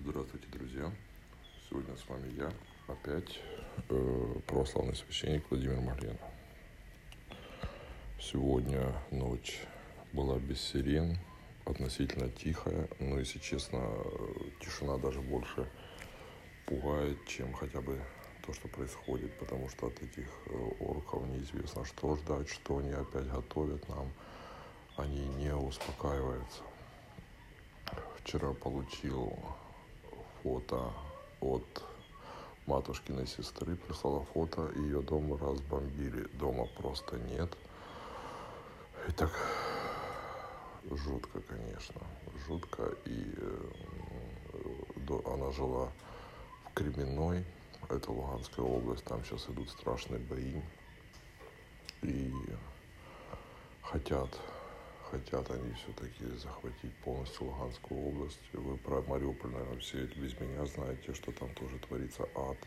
Здравствуйте, друзья! Сегодня с вами я, опять э, православный священник Владимир Маглен. Сегодня ночь была без сирен, относительно тихая, но, если честно, тишина даже больше пугает, чем хотя бы то, что происходит, потому что от этих э, орков неизвестно, что ждать, что они опять готовят нам. Они не успокаиваются. Вчера получил фото от матушкиной сестры, прислала фото, ее дом разбомбили, дома просто нет. И так жутко, конечно, жутко. И э, она жила в Кременной, это Луганская область, там сейчас идут страшные бои. И хотят хотят они все-таки захватить полностью Луганскую область. Вы про Мариуполь, наверное, все без меня знаете, что там тоже творится ад.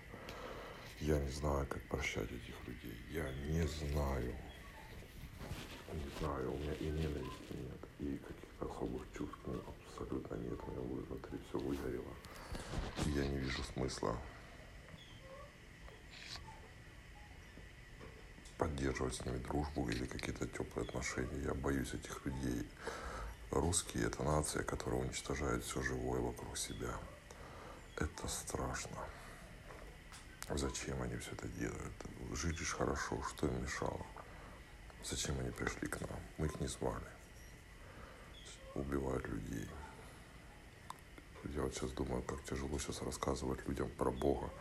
Я не знаю, как прощать этих людей. Я не знаю. Не знаю, у меня и ненависти нет, и каких-то особых чувств ну, абсолютно нет. У меня внутри все выгорело. И я не вижу смысла поддерживать с ними дружбу или какие-то теплые отношения. Я боюсь этих людей. Русские – это нация, которая уничтожает все живое вокруг себя. Это страшно. Зачем они все это делают? Жить лишь хорошо, что им мешало? Зачем они пришли к нам? Мы их не звали. Убивают людей. Я вот сейчас думаю, как тяжело сейчас рассказывать людям про Бога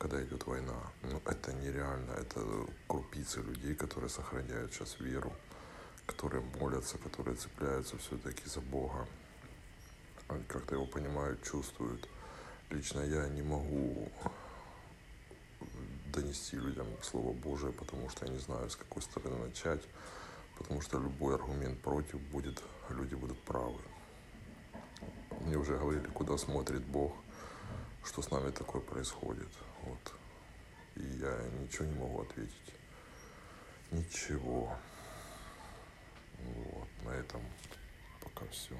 когда идет война. Ну, это нереально. Это крупицы людей, которые сохраняют сейчас веру, которые молятся, которые цепляются все-таки за Бога. Они как-то его понимают, чувствуют. Лично я не могу донести людям Слово Божие, потому что я не знаю, с какой стороны начать, потому что любой аргумент против будет, люди будут правы. Мне уже говорили, куда смотрит Бог, что с нами такое происходит. Вот. И я ничего не могу ответить. Ничего. Вот, на этом пока все.